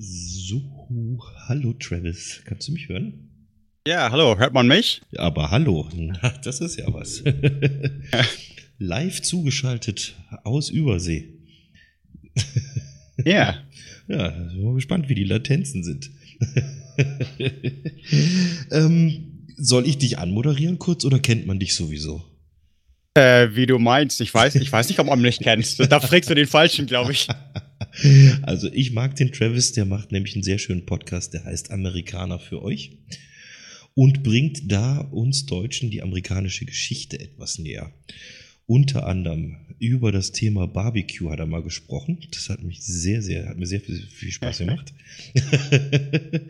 So, hallo Travis, kannst du mich hören? Ja, hallo, hört man mich? Aber hallo, na, das ist ja was. Live zugeschaltet aus Übersee. Ja. Ja, bin mal gespannt, wie die Latenzen sind. ähm, soll ich dich anmoderieren kurz oder kennt man dich sowieso? Äh, wie du meinst, ich weiß, ich weiß nicht, ob man mich kennt. Da fragst du den Falschen, glaube ich. Also ich mag den Travis, der macht nämlich einen sehr schönen Podcast, der heißt Amerikaner für euch und bringt da uns Deutschen die amerikanische Geschichte etwas näher. Unter anderem über das Thema Barbecue hat er mal gesprochen. Das hat mich sehr, sehr, hat mir sehr viel, Spaß gemacht.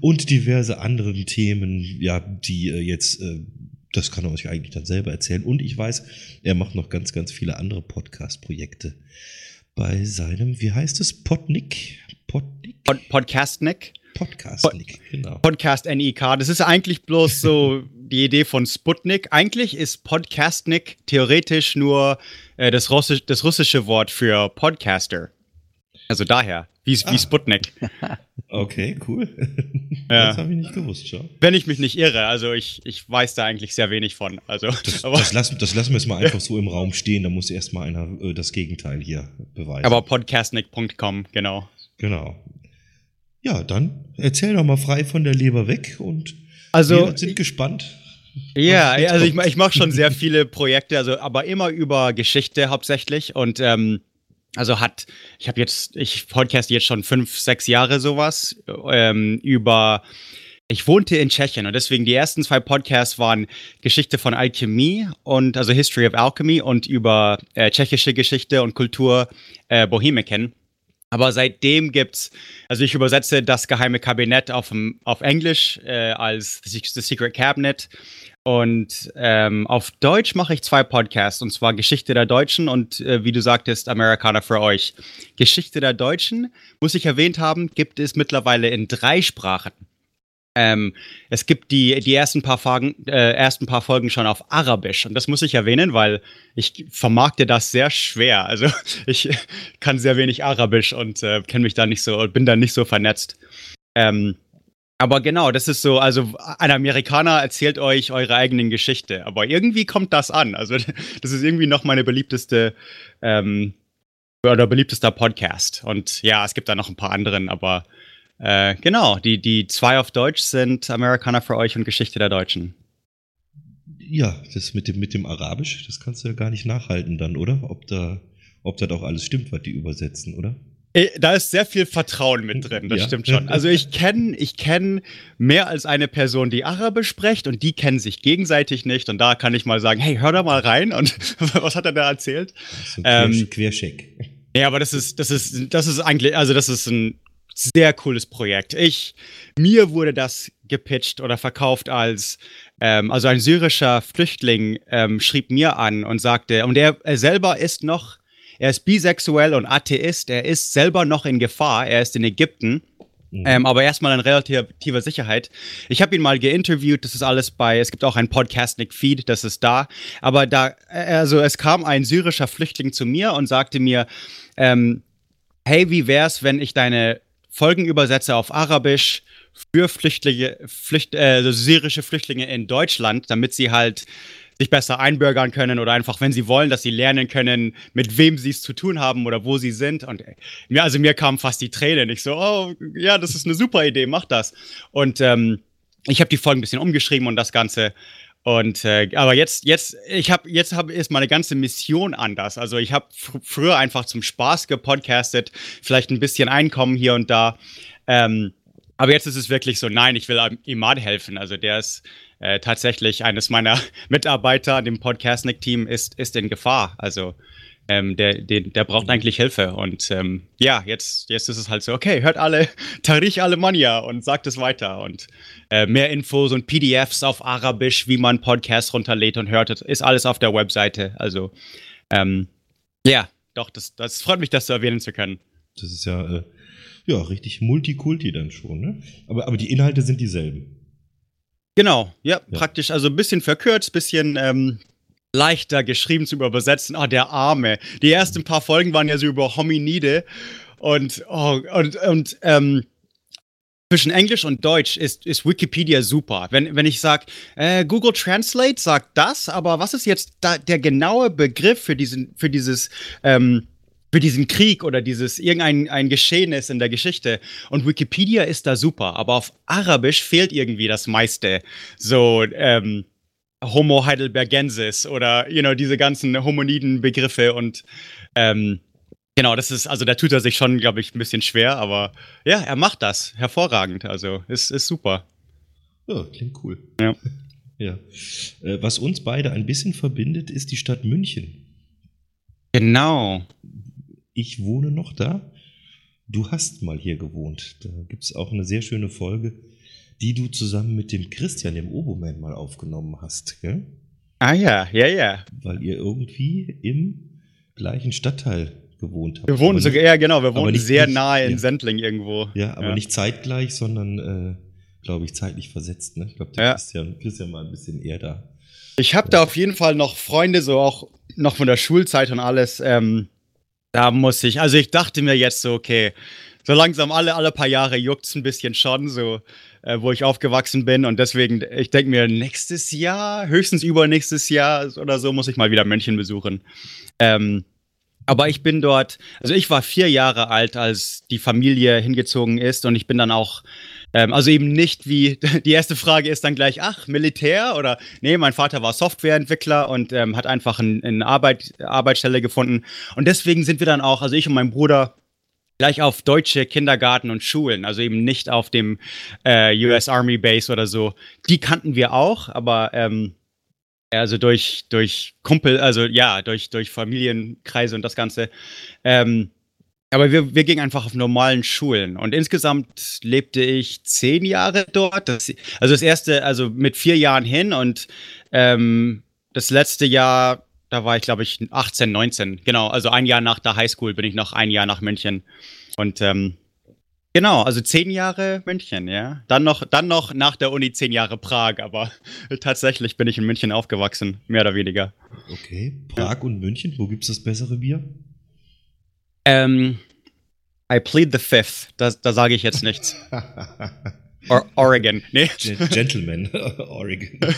und diverse anderen Themen, ja, die äh, jetzt, äh, das kann er euch eigentlich dann selber erzählen. Und ich weiß, er macht noch ganz, ganz viele andere Podcast-Projekte bei seinem, wie heißt es, Podnick? Podnick? Pod Podcast Nick? Podcast Nick, genau. Podcast NIK. Das ist eigentlich bloß so die Idee von Sputnik. Eigentlich ist Podcastnik theoretisch nur äh, das, Russisch, das russische Wort für Podcaster. Also daher, wie, ah. wie Sputnik. Okay, cool. Ja. Das habe ich nicht gewusst, schon. Wenn ich mich nicht irre, also ich, ich weiß da eigentlich sehr wenig von. Also, das, das, lassen, das lassen wir jetzt mal einfach so im Raum stehen, da muss erstmal einer äh, das Gegenteil hier beweisen. Aber podcastnik.com, genau. Genau. Ja, dann erzähl doch mal frei von der Leber weg und also, wir sind gespannt. Ja, also ich, ich mache schon sehr viele Projekte, also aber immer über Geschichte hauptsächlich und ähm, also hat, ich habe jetzt, ich podcast jetzt schon fünf, sechs Jahre sowas ähm, über ich wohnte in Tschechien und deswegen die ersten zwei Podcasts waren Geschichte von Alchemie und also History of Alchemy und über äh, tschechische Geschichte und Kultur äh, Bohemican. Aber seitdem gibt's, also ich übersetze das geheime Kabinett auf, auf Englisch äh, als The Secret Cabinet. Und ähm, auf Deutsch mache ich zwei Podcasts, und zwar Geschichte der Deutschen und äh, wie du sagtest, Amerikaner für euch. Geschichte der Deutschen, muss ich erwähnt haben, gibt es mittlerweile in drei Sprachen. Ähm, es gibt die, die ersten, paar Folgen, äh, ersten paar Folgen schon auf Arabisch. Und das muss ich erwähnen, weil ich vermarkte das sehr schwer. Also ich kann sehr wenig Arabisch und äh, kenne mich da nicht so, bin da nicht so vernetzt. Ähm, aber genau, das ist so, also ein Amerikaner erzählt euch eure eigenen Geschichte, aber irgendwie kommt das an. Also das ist irgendwie noch meine beliebteste ähm, oder beliebtester Podcast. Und ja, es gibt da noch ein paar anderen, aber äh, genau, die, die zwei auf Deutsch sind Amerikaner für euch und Geschichte der Deutschen. Ja, das mit dem, mit dem Arabisch, das kannst du ja gar nicht nachhalten dann, oder? Ob da, ob das auch alles stimmt, was die übersetzen, oder? Äh, da ist sehr viel Vertrauen mit drin, das ja. stimmt schon. Also ich kenne ich kenn mehr als eine Person, die Arabisch spricht und die kennen sich gegenseitig nicht. Und da kann ich mal sagen, hey, hör da mal rein und was hat er da erzählt? Das ist ein ähm, Quercheck. Ja, aber das ist, das ist, das ist eigentlich, also das ist ein sehr cooles Projekt. Ich, mir wurde das gepitcht oder verkauft als, ähm, also ein syrischer Flüchtling ähm, schrieb mir an und sagte, und er, er selber ist noch, er ist bisexuell und Atheist, er ist selber noch in Gefahr, er ist in Ägypten. Mhm. Ähm, aber erstmal in relativer Sicherheit. Ich habe ihn mal geinterviewt, das ist alles bei, es gibt auch ein Podcastnik-Feed, das ist da. Aber da, äh, also es kam ein syrischer Flüchtling zu mir und sagte mir, ähm, hey, wie wär's, wenn ich deine Folgenübersetzer auf Arabisch für Flüchtlinge, Flücht, äh, syrische Flüchtlinge in Deutschland, damit sie halt sich besser einbürgern können oder einfach, wenn sie wollen, dass sie lernen können, mit wem sie es zu tun haben oder wo sie sind. Und mir, also mir kamen fast die Tränen. Ich so, oh, ja, das ist eine super Idee, mach das. Und ähm, ich habe die Folgen ein bisschen umgeschrieben und das Ganze. Und äh, aber jetzt, jetzt, ich habe, jetzt habe ist meine ganze Mission anders. Also ich habe fr früher einfach zum Spaß gepodcastet, vielleicht ein bisschen Einkommen hier und da. Ähm, aber jetzt ist es wirklich so, nein, ich will Imad helfen. Also der ist äh, tatsächlich eines meiner Mitarbeiter, dem Podcastnik-Team, ist, ist in Gefahr. Also ähm, der, der, der braucht eigentlich Hilfe. Und ähm, ja, jetzt, jetzt ist es halt so, okay, hört alle Tarich Alemannia und sagt es weiter. Und äh, mehr Infos und PDFs auf Arabisch, wie man Podcasts runterlädt und hört, ist alles auf der Webseite. Also, ähm, ja, doch, das, das freut mich, das zu erwähnen zu können. Das ist ja, äh, ja richtig Multikulti dann schon, ne? Aber, aber die Inhalte sind dieselben. Genau, ja, ja, praktisch, also ein bisschen verkürzt, bisschen ähm, leichter geschrieben zu übersetzen. Ah, der Arme. Die ersten paar Folgen waren ja so über Hominide. Und, oh, und, und ähm, zwischen Englisch und Deutsch ist, ist Wikipedia super. Wenn, wenn ich sage, äh, Google Translate sagt das, aber was ist jetzt da, der genaue Begriff für, diesen, für dieses ähm, für diesen Krieg oder dieses irgendein ein Geschehnis in der Geschichte. Und Wikipedia ist da super, aber auf Arabisch fehlt irgendwie das meiste. So, ähm, Homo heidelbergensis oder, you know, diese ganzen homoniden Begriffe und, ähm, Genau, das ist, also da tut er sich schon, glaube ich, ein bisschen schwer, aber ja, er macht das hervorragend. Also ist, ist super. Ja, klingt cool. Ja. ja. Äh, was uns beide ein bisschen verbindet, ist die Stadt München. Genau. Ich wohne noch da. Du hast mal hier gewohnt. Da gibt es auch eine sehr schöne Folge, die du zusammen mit dem Christian, dem Oboman, mal aufgenommen hast. Gell? Ah ja, ja, ja. Weil ihr irgendwie im gleichen Stadtteil gewohnt habt. Wir wohnen Aber sogar, nicht- ja genau, wir wohnen nicht- sehr nicht- nahe in ja. Sendling irgendwo. Ja, aber nicht zeitgleich, sondern, äh, glaube ich, zeitlich versetzt. Ne? Ich glaube, der Ja. Christian, Christian war ein bisschen eher da. Ich habe da auf jeden Fall noch Freunde, so auch noch von der Schulzeit und alles. Ähm, da muss ich, also ich dachte mir jetzt so, okay, so langsam alle, alle paar Jahre juckt's ein bisschen schon, so äh, wo ich aufgewachsen bin. Und deswegen, ich denke mir, nächstes Jahr, höchstens übernächstes Jahr oder so, muss ich mal wieder München besuchen. Ähm, aber ich bin dort, also ich war vier Jahre alt, als die Familie hingezogen ist und ich bin dann auch, ähm, also eben nicht wie, die erste Frage ist dann gleich, ach, Militär oder, nee, mein Vater war Softwareentwickler und ähm, hat einfach eine ein Arbeit, Arbeitsstelle gefunden und deswegen sind wir dann auch, also ich und mein Bruder, gleich auf deutsche Kindergarten und Schulen, also eben nicht auf dem äh, US Army Base oder so. Die kannten wir auch, aber ähm, also durch, durch Kumpel, also ja, durch, durch Familienkreise und das Ganze. Ähm, aber wir, wir gingen einfach auf normalen Schulen und insgesamt lebte ich zehn Jahre dort. Das, also das erste, also mit vier Jahren hin und ähm, das letzte Jahr, da war ich glaube ich 18, 19. Genau, also ein Jahr nach der Highschool bin ich noch ein Jahr nach München. Und ähm, genau, also zehn Jahre München, ja. Dann noch, dann noch nach der Uni zehn Jahre Prag, aber tatsächlich bin ich in München aufgewachsen, mehr oder weniger. Okay, Prag und München, wo gibt's das bessere Bier? Ähm, I plead the fifth. Da, da sage ich jetzt nichts. Or Oregon. Nee. Gen- Gentleman, Oregon.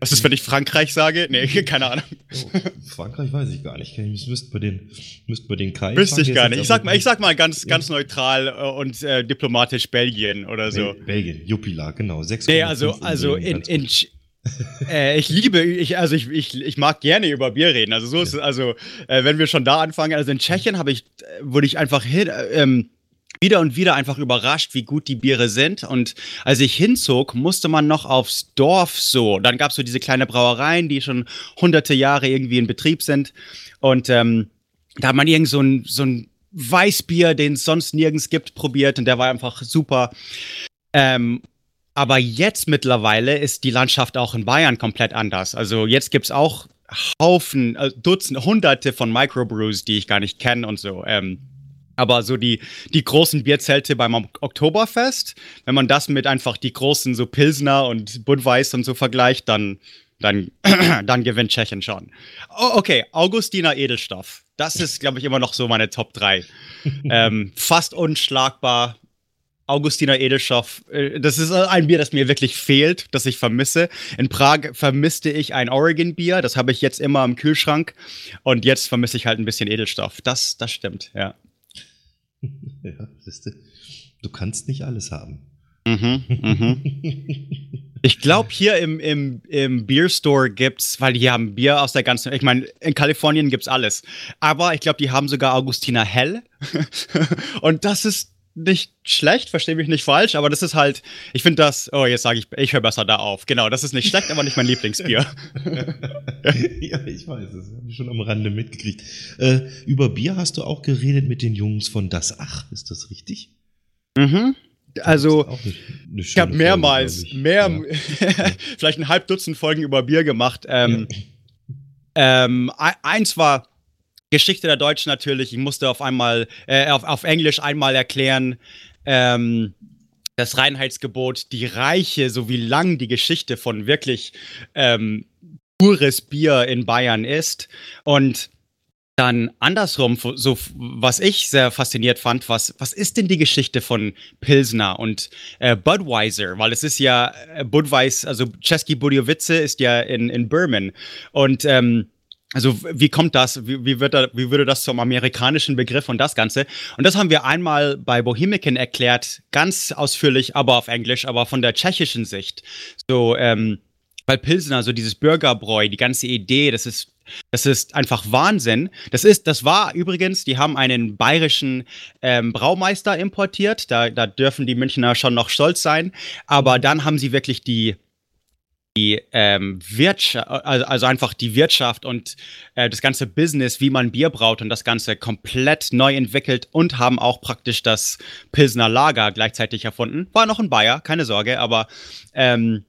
Was ist, wenn ich Frankreich sage? Nee, keine Ahnung. Oh, Frankreich weiß ich gar nicht. Ich müsste bei den, müsst bei den Kai Wüsste ich gar nicht. Ich sag mal, ich sag mal ganz, ganz neutral äh, und äh, diplomatisch Belgien oder so. Bel Belgien, Jupiler, genau. 6,5 Nee, also, also in, in. Äh, ich liebe, ich, also ich, ich, ich mag gerne über Bier reden. Also so ist es, also äh, wenn wir schon da anfangen, also in Tschechien habe ich, äh, wurde ich einfach hin, äh, ähm, wieder und wieder einfach überrascht, wie gut die Biere sind. Und als ich hinzog, musste man noch aufs Dorf so. Dann gab es so diese kleine Brauereien, die schon hunderte Jahre irgendwie in Betrieb sind. Und ähm, da hat man irgend so ein, so ein Weißbier, den es sonst nirgends gibt, probiert. Und der war einfach super. Ähm, aber jetzt mittlerweile ist die Landschaft auch in Bayern komplett anders. Also jetzt gibt's auch Haufen, äh, Dutzende, Hunderte von Microbrews, die ich gar nicht kenne und so. Ähm, aber so die, die großen Bierzelte beim Ok- Oktoberfest, wenn man das mit einfach die großen so Pilsner und Budweiser und so vergleicht, dann, dann, dann gewinnt Tschechien schon. Oh, okay, Augustiner Edelstoff. Das ist, glaube ich, immer noch so meine Top 3. ähm, fast unschlagbar. Augustiner Edelstoff, äh, das ist ein Bier, das mir wirklich fehlt, das ich vermisse. In Prag vermisste ich ein Oregon-Bier, das habe ich jetzt immer im Kühlschrank. Und jetzt vermisse ich halt ein bisschen Edelstoff. Das, das stimmt, ja. Ja, siehste, du kannst nicht alles haben. Mhm, mhm. Ich glaube, hier im, im, im Beer Store gibt's, weil die haben Bier aus der ganzen, ich meine, in Kalifornien gibt's alles. Aber ich glaube, die haben sogar Augustiner Hell. Und das ist nicht schlecht, verstehe mich nicht falsch, aber das ist halt, ich finde das, oh, jetzt sage ich, ich höre besser da auf. Genau, das ist nicht schlecht, aber nicht mein Lieblingsbier. ja, ich weiß, das habe ich schon am Rande mitgekriegt. Äh, über Bier hast du auch geredet mit den Jungs von Das Ach, ist das richtig? mhm. Also, Ich habe mehrmals, Folge, ich. mehr, vielleicht ein halb Dutzend Folgen über Bier gemacht. Ähm, ähm, e- eins war Geschichte der Deutschen natürlich. Ich musste auf einmal, äh, auf, auf Englisch einmal erklären, ähm, das Reinheitsgebot, die Reiche, so wie lang die Geschichte von wirklich ähm, pures Bier in Bayern ist. Und Dann andersrum, so was ich sehr fasziniert fand, was, was ist denn die Geschichte von Pilsner und äh, Budweiser? Weil es ist ja äh, Budweiser, also Czeski Budjovice ist ja in, in Birmen. Und ähm, also wie kommt das? Wie, wie, wird da, wie würde das zum amerikanischen Begriff und das Ganze? Und das haben wir einmal bei Bohemican erklärt, ganz ausführlich, aber auf Englisch, aber von der tschechischen Sicht. So, ähm, weil Pilsen, also dieses Bürgerbräu, die ganze Idee, das ist das ist einfach Wahnsinn. Das ist, das war übrigens, die haben einen bayerischen ähm, Braumeister importiert. Da, da dürfen die Münchner schon noch stolz sein. Aber dann haben sie wirklich die, die ähm, Wirtschaft, also, also, einfach die Wirtschaft und äh, das ganze Business, wie man Bier braut und das Ganze komplett neu entwickelt und haben auch praktisch das Pilsner Lager gleichzeitig erfunden. War noch ein Bayer, keine Sorge, aber ähm,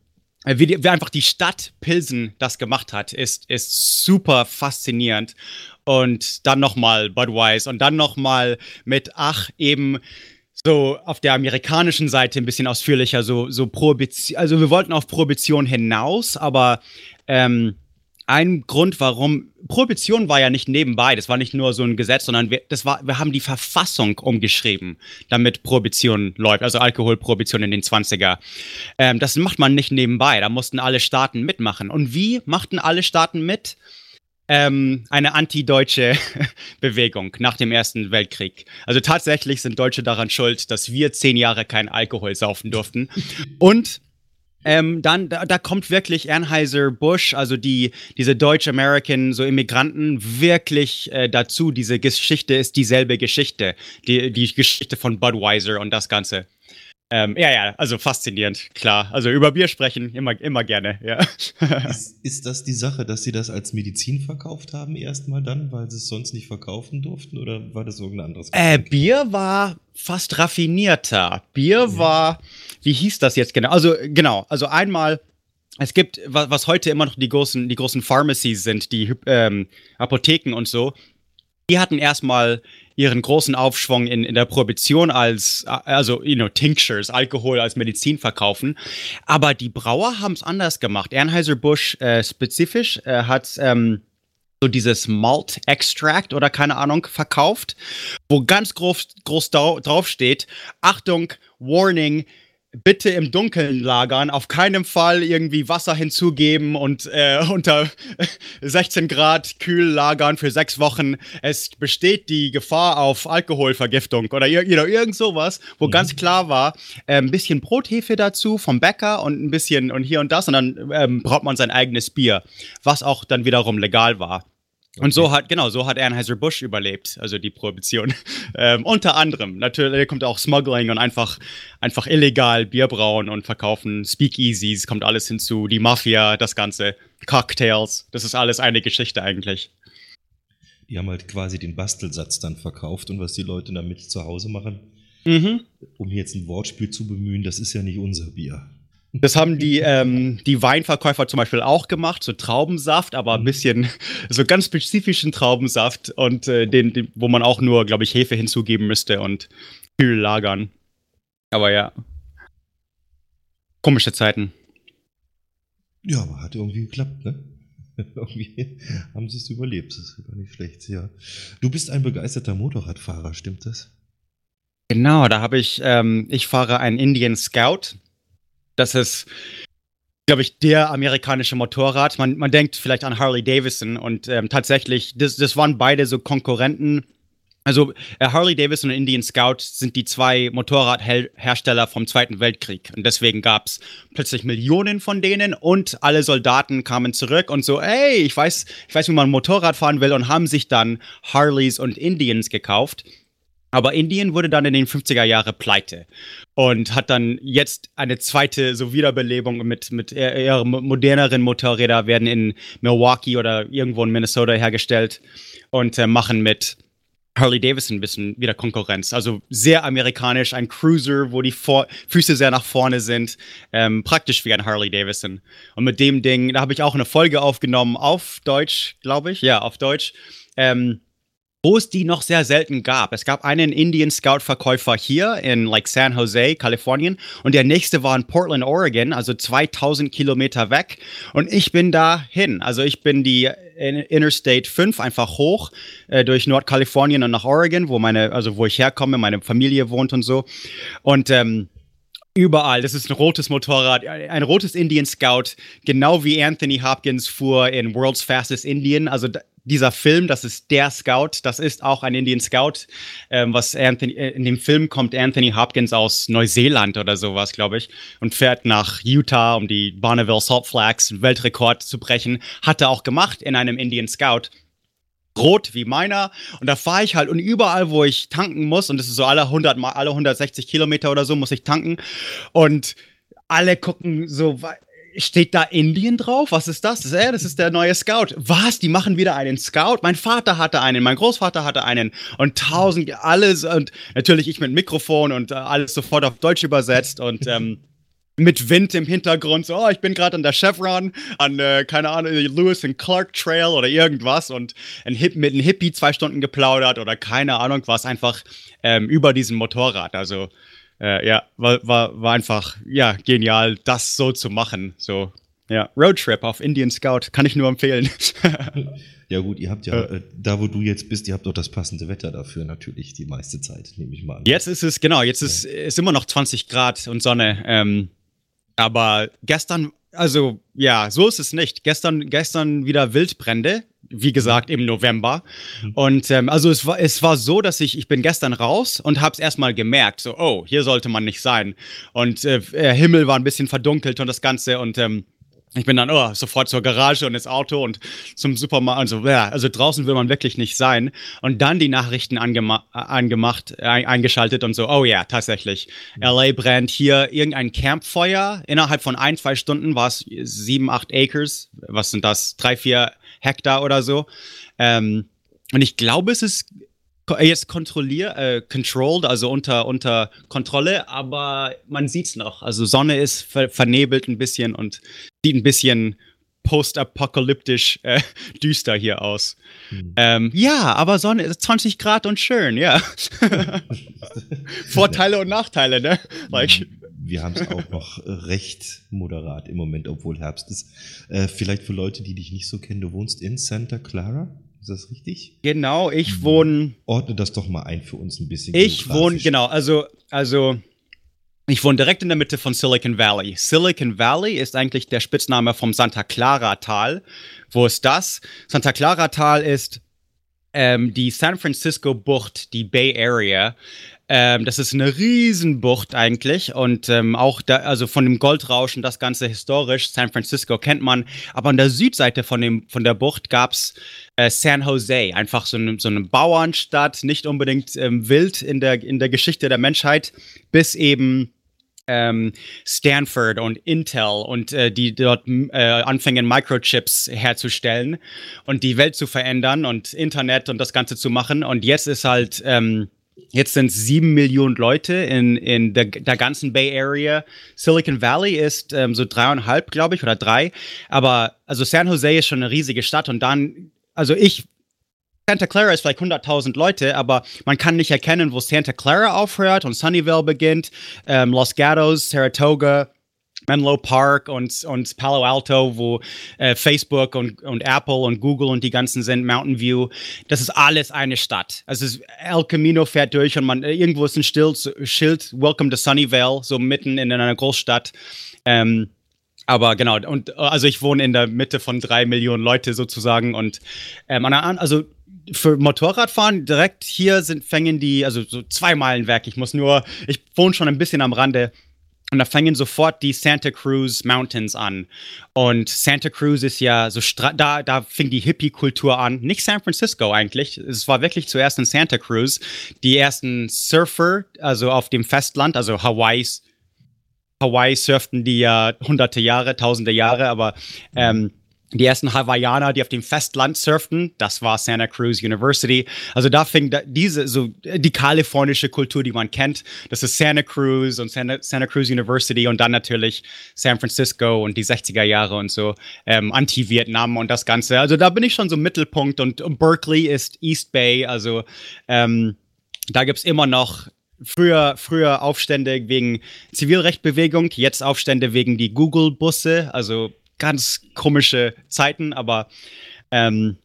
äh, wie, die, wie, einfach die Stadt Pilsen das gemacht hat, ist, ist super faszinierend. Und dann nochmal Budweiser und dann nochmal mit, ach, eben so auf der amerikanischen Seite ein bisschen ausführlicher, so, so Prohibition. Also wir wollten auf Prohibition hinaus, aber ähm, ein Grund, warum Prohibition war ja nicht nebenbei, das war nicht nur so ein Gesetz, sondern wir, das war, wir haben die Verfassung umgeschrieben, damit Prohibition läuft, also Alkoholprohibition in den 20er. Ähm, das macht man nicht nebenbei, da mussten alle Staaten mitmachen. Und wie machten alle Staaten mit? Ähm, eine antideutsche Bewegung nach dem Ersten Weltkrieg. Also tatsächlich sind Deutsche daran schuld, dass wir zehn Jahre kein Alkohol saufen durften. Und ähm, dann, da, da, kommt wirklich Anheuser-Busch, also die, diese Deutsch-American, so Immigranten, wirklich äh, dazu. Diese Geschichte ist dieselbe Geschichte. Die, die Geschichte von Budweiser und das Ganze. Ähm, ja, ja, also faszinierend, klar. Also über Bier sprechen, immer, immer gerne, ja. ist, ist das die Sache, dass sie das als Medizin verkauft haben, erstmal dann, weil sie es sonst nicht verkaufen durften, oder war das irgendein anderes? Äh, Bier war fast raffinierter. Bier ja. war, wie hieß das jetzt genau? Also, genau, also einmal es gibt, was heute immer noch die großen, die großen Pharmacies sind, die ähm, Apotheken und so, die hatten erstmal ihren großen Aufschwung in, in der Prohibition als, also, you know, Tinctures, Alkohol als Medizin verkaufen. Aber die Brauer haben es anders gemacht. Anheuser-Busch äh, spezifisch äh, hat ähm, so dieses Malt Extract oder keine Ahnung verkauft, wo ganz groß, groß drauf steht, Achtung, Warning, bitte im Dunkeln lagern, auf keinen Fall irgendwie Wasser hinzugeben und äh, unter 16 Grad kühl lagern für sechs Wochen. Es besteht die Gefahr auf Alkoholvergiftung oder know, irgend sowas, wo mhm. ganz klar war, äh, ein bisschen Brothefe dazu vom Bäcker und ein bisschen und hier und das und dann ähm, braucht man sein eigenes Bier, was auch dann wiederum legal war. Und so hat, genau, so hat Anheuser-Busch überlebt, also die Prohibition. ähm, unter anderem, natürlich kommt auch Smuggling und einfach, einfach illegal Bier brauen und verkaufen, Speakeasies, kommt alles hinzu, die Mafia, das Ganze, Cocktails, das ist alles eine Geschichte eigentlich. Die haben halt quasi den Bastelsatz dann verkauft und was die Leute damit zu Hause machen, mhm. um jetzt ein Wortspiel zu bemühen, das ist ja nicht unser Bier. Das haben die, ähm, die Weinverkäufer zum Beispiel auch gemacht, so Traubensaft, aber ein bisschen so ganz spezifischen Traubensaft und äh, den, den, wo man auch nur, glaube ich, Hefe hinzugeben müsste und kühl lagern. Aber ja. Komische Zeiten. Ja, aber hat irgendwie geklappt, ne? irgendwie haben sie es überlebt. Das ist gar nicht schlecht, ja. Du bist ein begeisterter Motorradfahrer, stimmt das? Genau, da habe ich, ähm, ich fahre einen Indian Scout das ist, glaube ich, der amerikanische Motorrad. Man, man denkt vielleicht an Harley Davidson und ähm, tatsächlich, das, das waren beide so Konkurrenten. Also äh, Harley Davidson und Indian Scout sind die zwei Motorradhersteller vom Zweiten Weltkrieg. Und deswegen gab es plötzlich Millionen von denen und alle Soldaten kamen zurück und so, ey, ich weiß, ich weiß, wie man Motorrad fahren will und haben sich dann Harleys und Indians gekauft. Aber Indien wurde dann in den 50er Jahren pleite und hat dann jetzt eine zweite so Wiederbelebung mit, mit eher, moderneren Motorräder werden in Milwaukee oder irgendwo in Minnesota hergestellt und äh, machen mit Harley Davidson ein bisschen wieder Konkurrenz. Also sehr amerikanisch, ein Cruiser, wo die Vor Füße sehr nach vorne sind. Ähm, praktisch wie ein Harley Davidson. Und mit dem Ding, da habe ich auch eine Folge aufgenommen auf Deutsch, glaube ich. Ja, auf Deutsch. Ähm, wo es die noch sehr selten gab. Es gab einen Indian Scout Verkäufer hier in like San Jose, Kalifornien und der nächste war in Portland, Oregon, also 2000 Kilometer weg und ich bin da hin. Also ich bin die Interstate 5 einfach hoch äh, durch Nordkalifornien und nach Oregon, wo meine, also wo ich herkomme, meine Familie wohnt und so und ähm, Überall. Das ist ein rotes Motorrad, ein rotes Indian Scout, genau wie Anthony Hopkins fuhr in World's Fastest Indian. Also dieser Film, das ist der Scout, das ist auch ein Indian Scout. Ähm, was Anthony, äh, in dem Film kommt Anthony Hopkins aus Neuseeland oder sowas, glaube ich, und fährt nach Utah, um die Bonneville Salt Flats Weltrekord zu brechen. Hat er auch gemacht in einem Indian Scout rot wie meiner. Und da fahre ich halt und überall, wo ich tanken muss, und das ist so alle 100, alle 160 Kilometer oder so, muss ich tanken. Und alle gucken so, steht da Indien drauf? Was ist das? Das ist, äh, das ist der neue Scout. Was? Die machen wieder einen Scout? Mein Vater hatte einen, mein Großvater hatte einen und tausend, alles und natürlich ich mit Mikrofon und äh, alles sofort auf Deutsch übersetzt und ähm, mit Wind im Hintergrund, so, oh, ich bin gerade an der Chevron, an, äh, keine Ahnung, Lewis and Clark Trail oder irgendwas und ein Hip, mit einem Hippie zwei Stunden geplaudert oder keine Ahnung was, einfach ähm, über diesen Motorrad. Also, äh, ja, war, war, war einfach, ja, genial, das so zu machen. So, ja, Roadtrip auf Indian Scout, kann ich nur empfehlen. ja, gut, ihr habt ja, äh, da wo du jetzt bist, ihr habt doch das passende Wetter dafür natürlich die meiste Zeit, nehme ich mal an. Jetzt ist es, genau, jetzt ist, ja. ist immer noch 20 Grad und Sonne. Ähm, aber gestern, also ja, so ist es nicht. Gestern, gestern wieder Wildbrände, wie gesagt, im November. Mhm. Und ähm, also es war, es war so, dass ich, ich bin gestern raus und habe es erstmal gemerkt, so, oh, hier sollte man nicht sein. Und äh, der Himmel war ein bisschen verdunkelt und das Ganze und ähm, ich bin dann oh, sofort zur Garage und ins Auto und zum Supermarkt. Also, ja, also draußen will man wirklich nicht sein. Und dann die Nachrichten angema angemacht, eingeschaltet und so, oh ja, tatsächlich. LA brennt hier irgendein Campfeuer. Innerhalb von ein, zwei Stunden war es sieben, acht Acres. Was sind das? Drei, vier Hektar oder so. Ähm, und ich glaube, es ist jetzt kontrolliert, äh, controlled, also unter, unter Kontrolle, aber man sieht es noch. Also Sonne ist ver vernebelt ein bisschen und sieht ein bisschen postapokalyptisch äh, düster hier aus. Hm. Ähm, ja, aber Sonne ist 20 Grad und schön, ja. Vorteile und Nachteile, ne? Like. Wir haben es auch noch recht moderat im Moment, obwohl Herbst ist. Äh, vielleicht für Leute, die dich nicht so kennen, du wohnst in Santa Clara? Ist das richtig? Genau, ich mhm. wohne. Ordne das doch mal ein für uns ein bisschen. Ich wohne, genau, also, also ich wohne direkt in der Mitte von Silicon Valley. Silicon Valley ist eigentlich der Spitzname vom Santa Clara Tal. Wo ist das? Santa Clara Tal ist ähm, die San Francisco Bucht, die Bay Area. Ähm, das ist eine Riesenbucht eigentlich und ähm, auch da, also von dem Goldrauschen das Ganze historisch. San Francisco kennt man, aber an der Südseite von, dem, von der Bucht gab's äh, San Jose, einfach so eine, so eine Bauernstadt, nicht unbedingt ähm, wild in der, in der Geschichte der Menschheit, bis eben ähm, Stanford und Intel und äh, die dort äh, anfangen, Microchips herzustellen und die Welt zu verändern und Internet und das Ganze zu machen. Und jetzt ist halt ähm, Jetzt sind sieben Millionen Leute in, in der, der ganzen Bay Area. Silicon Valley ist ähm, so dreieinhalb, glaube ich, oder drei. Aber also San Jose ist schon eine riesige Stadt und dann, also ich, Santa Clara ist vielleicht 100.000 Leute, aber man kann nicht erkennen, wo Santa Clara aufhört und Sunnyvale beginnt, ähm, Los Gatos, Saratoga, Menlo Park und, und Palo Alto, wo äh, Facebook und, und Apple und Google und die ganzen sind, Mountain View. Das ist alles eine Stadt. Also es, El Camino fährt durch und man irgendwo ist ein Schild, Schild Welcome to Sunnyvale, so mitten in einer Großstadt. Ähm, aber genau, und also ich wohne in der Mitte von drei Millionen Leute sozusagen und ähm, also für Motorradfahren direkt hier sind fängen die also so zwei Meilen weg. Ich muss nur, ich wohne schon ein bisschen am Rande und da fangen sofort die Santa Cruz Mountains an. Und Santa Cruz ist ja so, da, da fing die Hippie-Kultur an. Nicht San Francisco eigentlich. Es war wirklich zuerst in Santa Cruz. Die ersten Surfer, also auf dem Festland, also Hawaii, Hawaii surften die ja hunderte Jahre, tausende Jahre, aber ähm, die ersten Hawaiianer, die auf dem Festland surften, das war Santa Cruz University. Also da fing da, diese, so die kalifornische Kultur, die man kennt, das ist Santa Cruz und Santa, Santa Cruz University und dann natürlich San Francisco und die 60er Jahre und so, ähm, Anti-Vietnam und das Ganze. Also da bin ich schon so Mittelpunkt und, und Berkeley ist East Bay, also ähm, da gibt's immer noch Früher, früher Aufstände wegen Zivilrechtbewegung, jetzt Aufstände wegen die Google-Busse, also ganz komische Zeiten, aber ähm,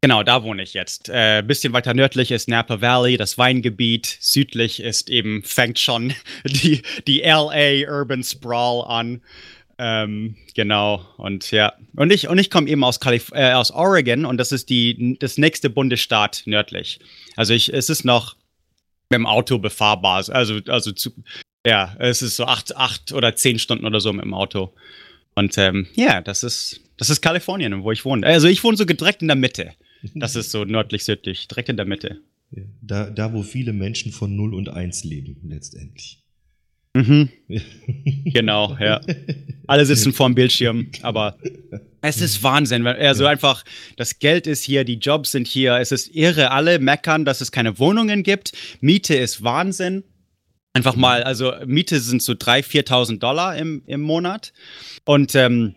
genau, da wohne ich jetzt. Äh, bisschen weiter nördlich ist Napa Valley, das Weingebiet. Südlich ist eben, fängt schon die, die LA Urban Sprawl an. Ähm, genau, und ja. Und ich, und ich komme eben aus, Kalif äh, aus Oregon und das ist die, das nächste Bundesstaat nördlich. Also ich, es ist noch mit dem Auto befahrbar. Also, also zu, ja, es ist so acht, acht oder zehn Stunden oder so mit dem Auto. Und ähm, ja, das ist, das ist Kalifornien, wo ich wohne. Also ich wohne so direkt in der Mitte. Das ist so nördlich-südlich, direkt in der Mitte. Da, da, wo viele Menschen von 0 und 1 leben, letztendlich. Mhm. genau, ja. Alle sitzen vor dem Bildschirm, aber es ist Wahnsinn. Also einfach, das Geld ist hier, die Jobs sind hier, es ist irre. Alle meckern, dass es keine Wohnungen gibt. Miete ist Wahnsinn. Einfach mal, also Miete sind so 3.000, 4.000 Dollar im, im Monat. Und ähm,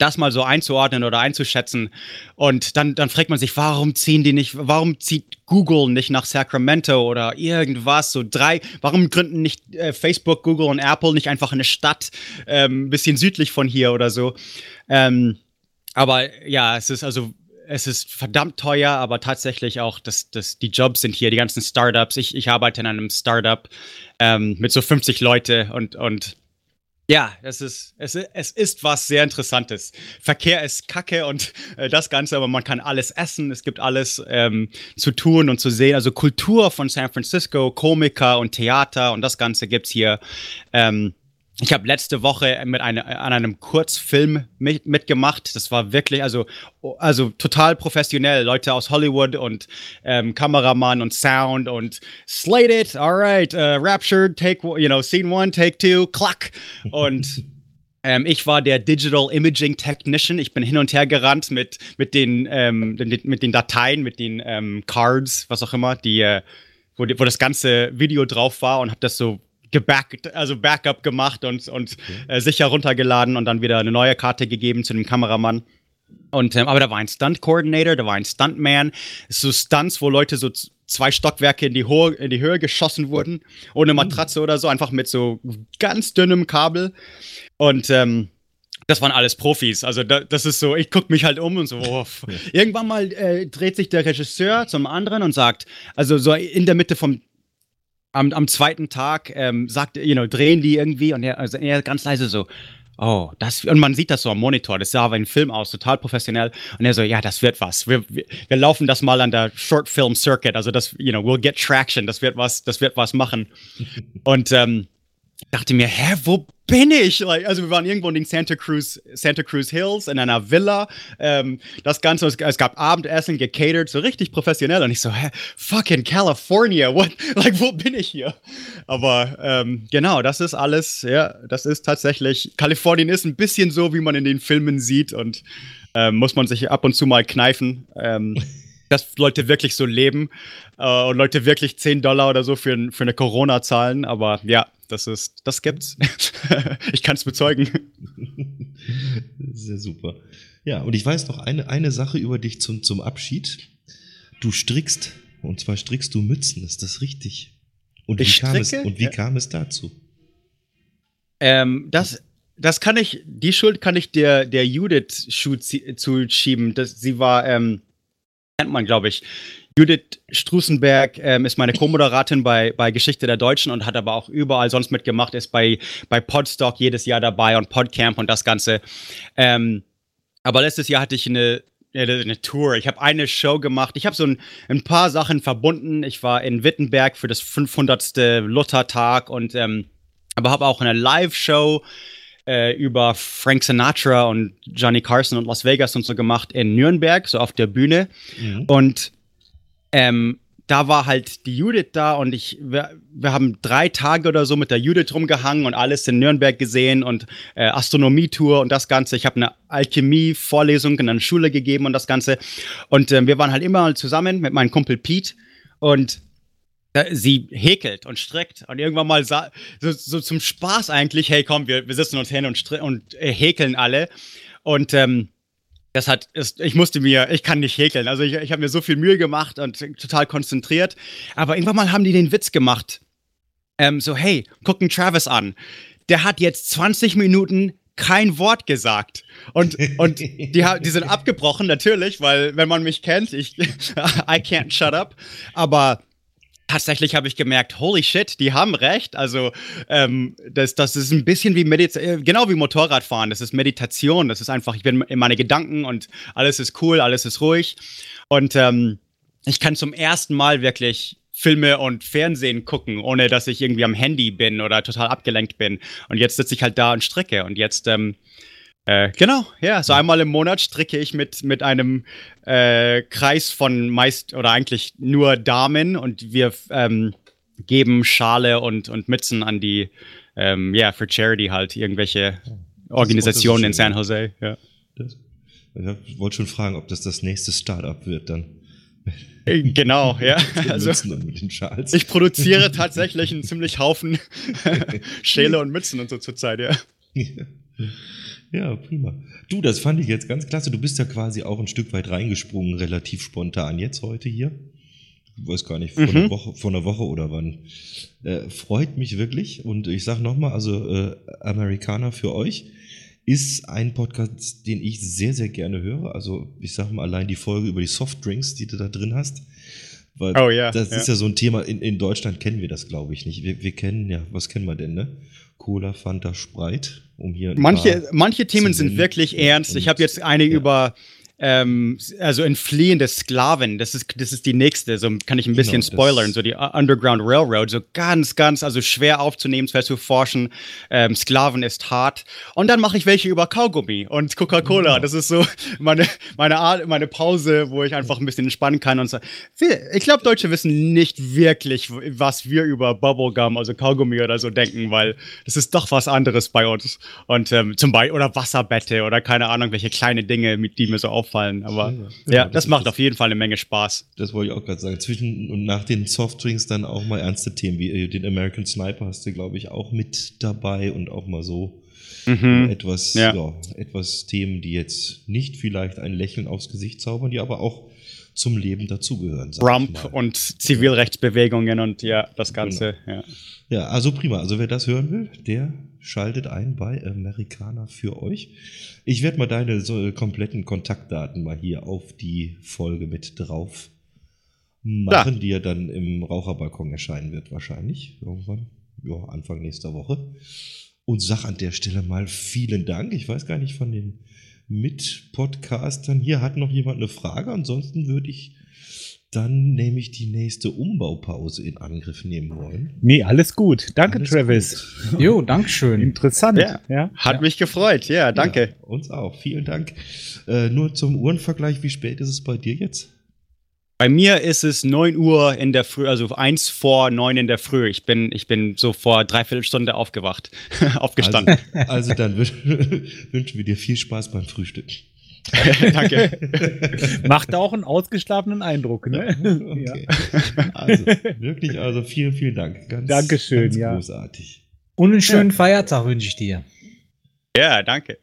das mal so einzuordnen oder einzuschätzen. Und dann, dann fragt man sich, warum ziehen die nicht, warum zieht Google nicht nach Sacramento oder irgendwas, so drei, warum gründen nicht äh, Facebook, Google und Apple nicht einfach eine Stadt, ähm, ein bisschen südlich von hier oder so. Ähm, aber ja, es ist also es ist verdammt teuer, aber tatsächlich auch, das, das, die Jobs sind hier, die ganzen Startups. Ich, ich arbeite in einem Startup ähm, mit so 50 Leute und, und ja, es ist, es, es ist was sehr Interessantes. Verkehr ist kacke und äh, das Ganze, aber man kann alles essen, es gibt alles ähm, zu tun und zu sehen. Also Kultur von San Francisco, Komiker und Theater und das Ganze gibt's hier. Ähm, ich habe letzte Woche mit eine, an einem Kurzfilm mit, mitgemacht. Das war wirklich, also, also total professionell. Leute aus Hollywood und ähm, Kameramann und Sound und Slated, alright, uh, Raptured, take, you know, Scene one, take two, klack. Und ähm, ich war der Digital Imaging Technician. Ich bin hin und her gerannt mit, mit, den, ähm, mit den Dateien, mit den ähm, Cards, was auch immer, die, äh, wo, wo das ganze Video drauf war und habe das so gebackt, also Backup gemacht und, und okay. äh, sicher runtergeladen und dann wieder eine neue Karte gegeben zu dem Kameramann. Und, ähm, aber da war ein Stunt-Coordinator, da war ein Stuntman. So Stunts, wo Leute so zwei Stockwerke in die, Ho in die Höhe geschossen wurden, ohne Matratze oder so, einfach mit so ganz dünnem Kabel. Und ähm, das waren alles Profis. Also da, das ist so, ich gucke mich halt um und so. Oh. Irgendwann mal äh, dreht sich der Regisseur zum anderen und sagt, also so in der Mitte vom am, am zweiten Tag ähm, sagt, you know, drehen die irgendwie und er, also er ganz leise so, oh, das, und man sieht das so am Monitor, das sah aber ein Film aus, total professionell. Und er so, ja, das wird was. Wir, wir, wir laufen das mal an der Short Film Circuit, also das, you know, we'll get traction, das wird was, das wird was machen. und ähm, dachte mir, hä, wo bin ich? Also wir waren irgendwo in den Santa Cruz, Santa Cruz Hills in einer Villa. Ähm, das Ganze, es, es, gab Abendessen gecatert, so richtig professionell. Und ich so, hä, fucking California, what? Like, wo bin ich hier? Aber ähm, genau, das ist alles, ja, das ist tatsächlich, Kalifornien ist ein bisschen so, wie man in den Filmen sieht und ähm, muss man sich ab und zu mal kneifen. Ähm, dass Leute wirklich so leben äh, und Leute wirklich 10 Dollar oder so für, für eine Corona zahlen. Aber ja, das ist, das gibt's. ich kann es bezeugen. Sehr super. Ja, und ich weiß noch eine, eine Sache über dich zum, zum Abschied. Du strickst, und zwar strickst du Mützen, ist das richtig? Und ich wie, kam, es, und wie ja. kam es dazu? Ähm, das, das kann ich, die Schuld kann ich der, der Judith zuschieben. Das, sie war, ähm, kennt man, glaube ich. Judith Strusenberg ähm, ist meine Co-Moderatin bei, bei Geschichte der Deutschen und hat aber auch überall sonst mitgemacht, ist bei, bei Podstock jedes Jahr dabei und Podcamp und das Ganze. Ähm, aber letztes Jahr hatte ich eine, eine Tour. Ich habe eine Show gemacht. Ich habe so ein, ein, paar Sachen verbunden. Ich war in Wittenberg für das 500. Luthertag und ähm, aber habe auch eine Live-Show äh, über Frank Sinatra und Johnny Carson und Las Vegas und so gemacht in Nürnberg, so auf der Bühne. Mhm. Und ähm, da war halt die Judith da und ich, wir, wir haben drei Tage oder so mit der Judith rumgehangen und alles in Nürnberg gesehen und äh, Astronomietour und das Ganze. Ich habe eine Alchemie-Vorlesung in einer Schule gegeben und das Ganze. Und äh, wir waren halt immer zusammen mit meinem Kumpel Pete und äh, sie häkelt und strickt und irgendwann mal so, so, zum Spaß eigentlich, hey komm, wir, wir sitzen uns hin und, und äh, häkeln alle. Und ähm, das hat, ist, ich musste mir, ich kann nicht häkeln. Also ich, ich habe mir so viel Mühe gemacht und total konzentriert. Aber irgendwann mal haben die den Witz gemacht. Ähm, so, hey, gucken Travis an. Der hat jetzt 20 Minuten kein Wort gesagt. Und, und die, die sind abgebrochen, natürlich, weil wenn man mich kennt, ich, I can't shut up. Aber tatsächlich habe ich gemerkt, holy shit, die haben recht. Also ähm, das, das ist ein bisschen wie Meditation, äh, genau wie Motorradfahren. Das ist Meditation. Das ist einfach, ich bin in meine Gedanken und alles ist cool, alles ist ruhig. Und ähm, ich kann zum ersten Mal wirklich Filme und Fernsehen gucken, ohne dass ich irgendwie am Handy bin oder total abgelenkt bin. Und jetzt sitze ich halt da und strecke. Und jetzt ähm, äh, genau, ja, so einmal im Monat stricke ich mit, mit einem äh, Kreis von meist oder eigentlich nur Damen und wir ähm, geben Schale und, und Mützen an die, ähm, ja, für Charity halt, irgendwelche Organisationen in San Jose. Ja. Das, ich wollte schon fragen, ob das das nächste Startup wird dann. Äh, genau, ja. Also, ich produziere tatsächlich einen ziemlich Haufen Schäle und Mützen und so zurzeit, ja. Ja, prima. Du, das fand ich jetzt ganz klasse. Du bist ja quasi auch ein Stück weit reingesprungen, relativ spontan jetzt heute hier. Ich weiß gar nicht, vor, mhm. einer, Woche, vor einer Woche oder wann. Äh, freut mich wirklich. Und ich sage nochmal, also äh, Amerikaner für euch ist ein Podcast, den ich sehr, sehr gerne höre. Also ich sage mal allein die Folge über die Softdrinks, die du da drin hast. Weil oh ja. Das ja. ist ja so ein Thema, in, in Deutschland kennen wir das, glaube ich, nicht. Wir, wir kennen, ja, was kennen wir denn, ne? Cola, Fanta, Sprite, um hier. Manche, manche Themen sind wirklich ernst. Ich habe jetzt eine ja. über ähm, also entfliehende Sklaven, das ist, das ist die nächste, so kann ich ein bisschen genau, spoilern, so die Underground Railroad, so ganz, ganz, also schwer aufzunehmen, schwer zu forschen, ähm, Sklaven ist hart und dann mache ich welche über Kaugummi und Coca-Cola, mhm. das ist so meine, meine Art, meine Pause, wo ich einfach ein bisschen entspannen kann und so. Ich glaube, Deutsche wissen nicht wirklich, was wir über Bubblegum, also Kaugummi oder so denken, weil das ist doch was anderes bei uns und ähm, zum Beispiel, oder Wasserbette oder keine Ahnung, welche kleine Dinge, mit die mir so auf auffallen. Aber ja, ja, das, das, macht auf jeden Fall eine Menge Spaß. Das wollte ich auch gerade sagen. Zwischen und nach den Softdrinks dann auch mal ernste Themen wie äh, den American Sniper hast du, glaube ich, auch mit dabei und auch mal so mhm. etwas, ja. ja, etwas Themen, die jetzt nicht vielleicht ein Lächeln aufs Gesicht zaubern, die aber auch zum Leben dazugehören. Trump und Zivilrechtsbewegungen und ja, das Ganze. Genau. Ja. ja, also prima. Also wer das hören will, der schaltet ein bei Amerikaner für euch. Ich werde mal deine so kompletten Kontaktdaten mal hier auf die Folge mit drauf machen, ja. die ja dann im Raucherbalkon erscheinen wird, wahrscheinlich. Irgendwann, ja, Anfang nächster Woche. Und sag an der Stelle mal vielen Dank. Ich weiß gar nicht von den Mitpodcastern. Hier hat noch jemand eine Frage. Ansonsten würde ich dann nämlich die nächste Umbaupause in Angriff nehmen wollen. Nee, alles gut. Danke, alles Travis. Gut. Jo, Dankeschön. Interessant. Ja, ja. Hat ja. mich gefreut. Ja, danke. Ja, uns auch. Vielen Dank. Äh, nur zum Uhrenvergleich, wie spät ist es bei dir jetzt? Bei mir ist es 9 Uhr in der Früh, also eins vor 9 in der Früh. Ich bin, ich bin so vor dreiviertel Stunde aufgewacht, aufgestanden. Also, also dann wünschen wir dir viel Spaß beim Frühstück. Danke. Macht auch einen ausgeschlafenen Eindruck, ne? Okay. Ja. Also, wirklich, also vielen, vielen Dank. Ganz, Dankeschön, ganz ja. großartig. Und einen schönen ja. Feiertag wünsche ich dir. Ja, danke.